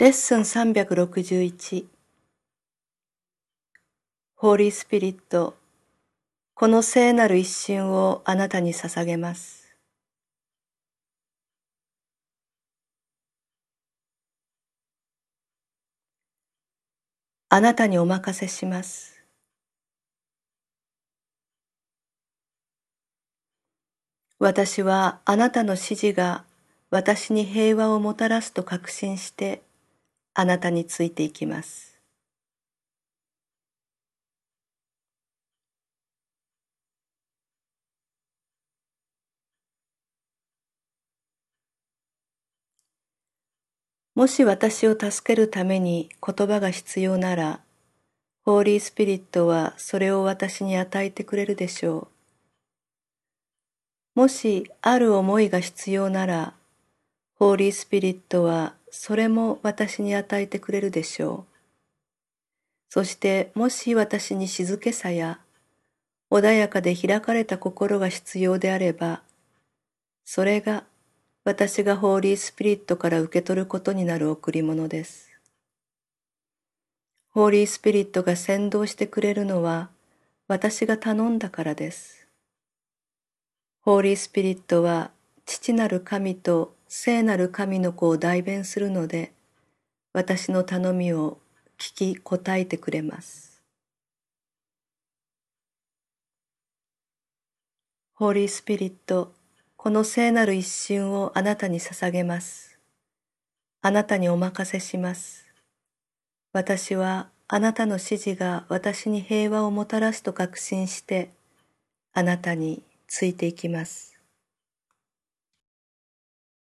レッスン361ホーリースピリットこの聖なる一瞬をあなたに捧げます。あなたにお任せします。私はあなたの指示が私に平和をもたらすと確信してあなたについていきます。もし私を助けるために言葉が必要なら、ホーリースピリットはそれを私に与えてくれるでしょう。もしある思いが必要なら、ホーリースピリットはそれも私に与えてくれるでしょう。そしてもし私に静けさや穏やかで開かれた心が必要であれば、それが私がホーリースピリットから受け取ることになる贈り物です。ホーリースピリットが先導してくれるのは私が頼んだからです。ホーリースピリットは父なる神と聖なる神の子を代弁するので、私の頼みを聞き答えてくれます。ホーリースピリット、この聖なる一瞬をあなたに捧げます。あなたにお任せします。私はあなたの指示が私に平和をもたらすと確信して、あなたについていきます。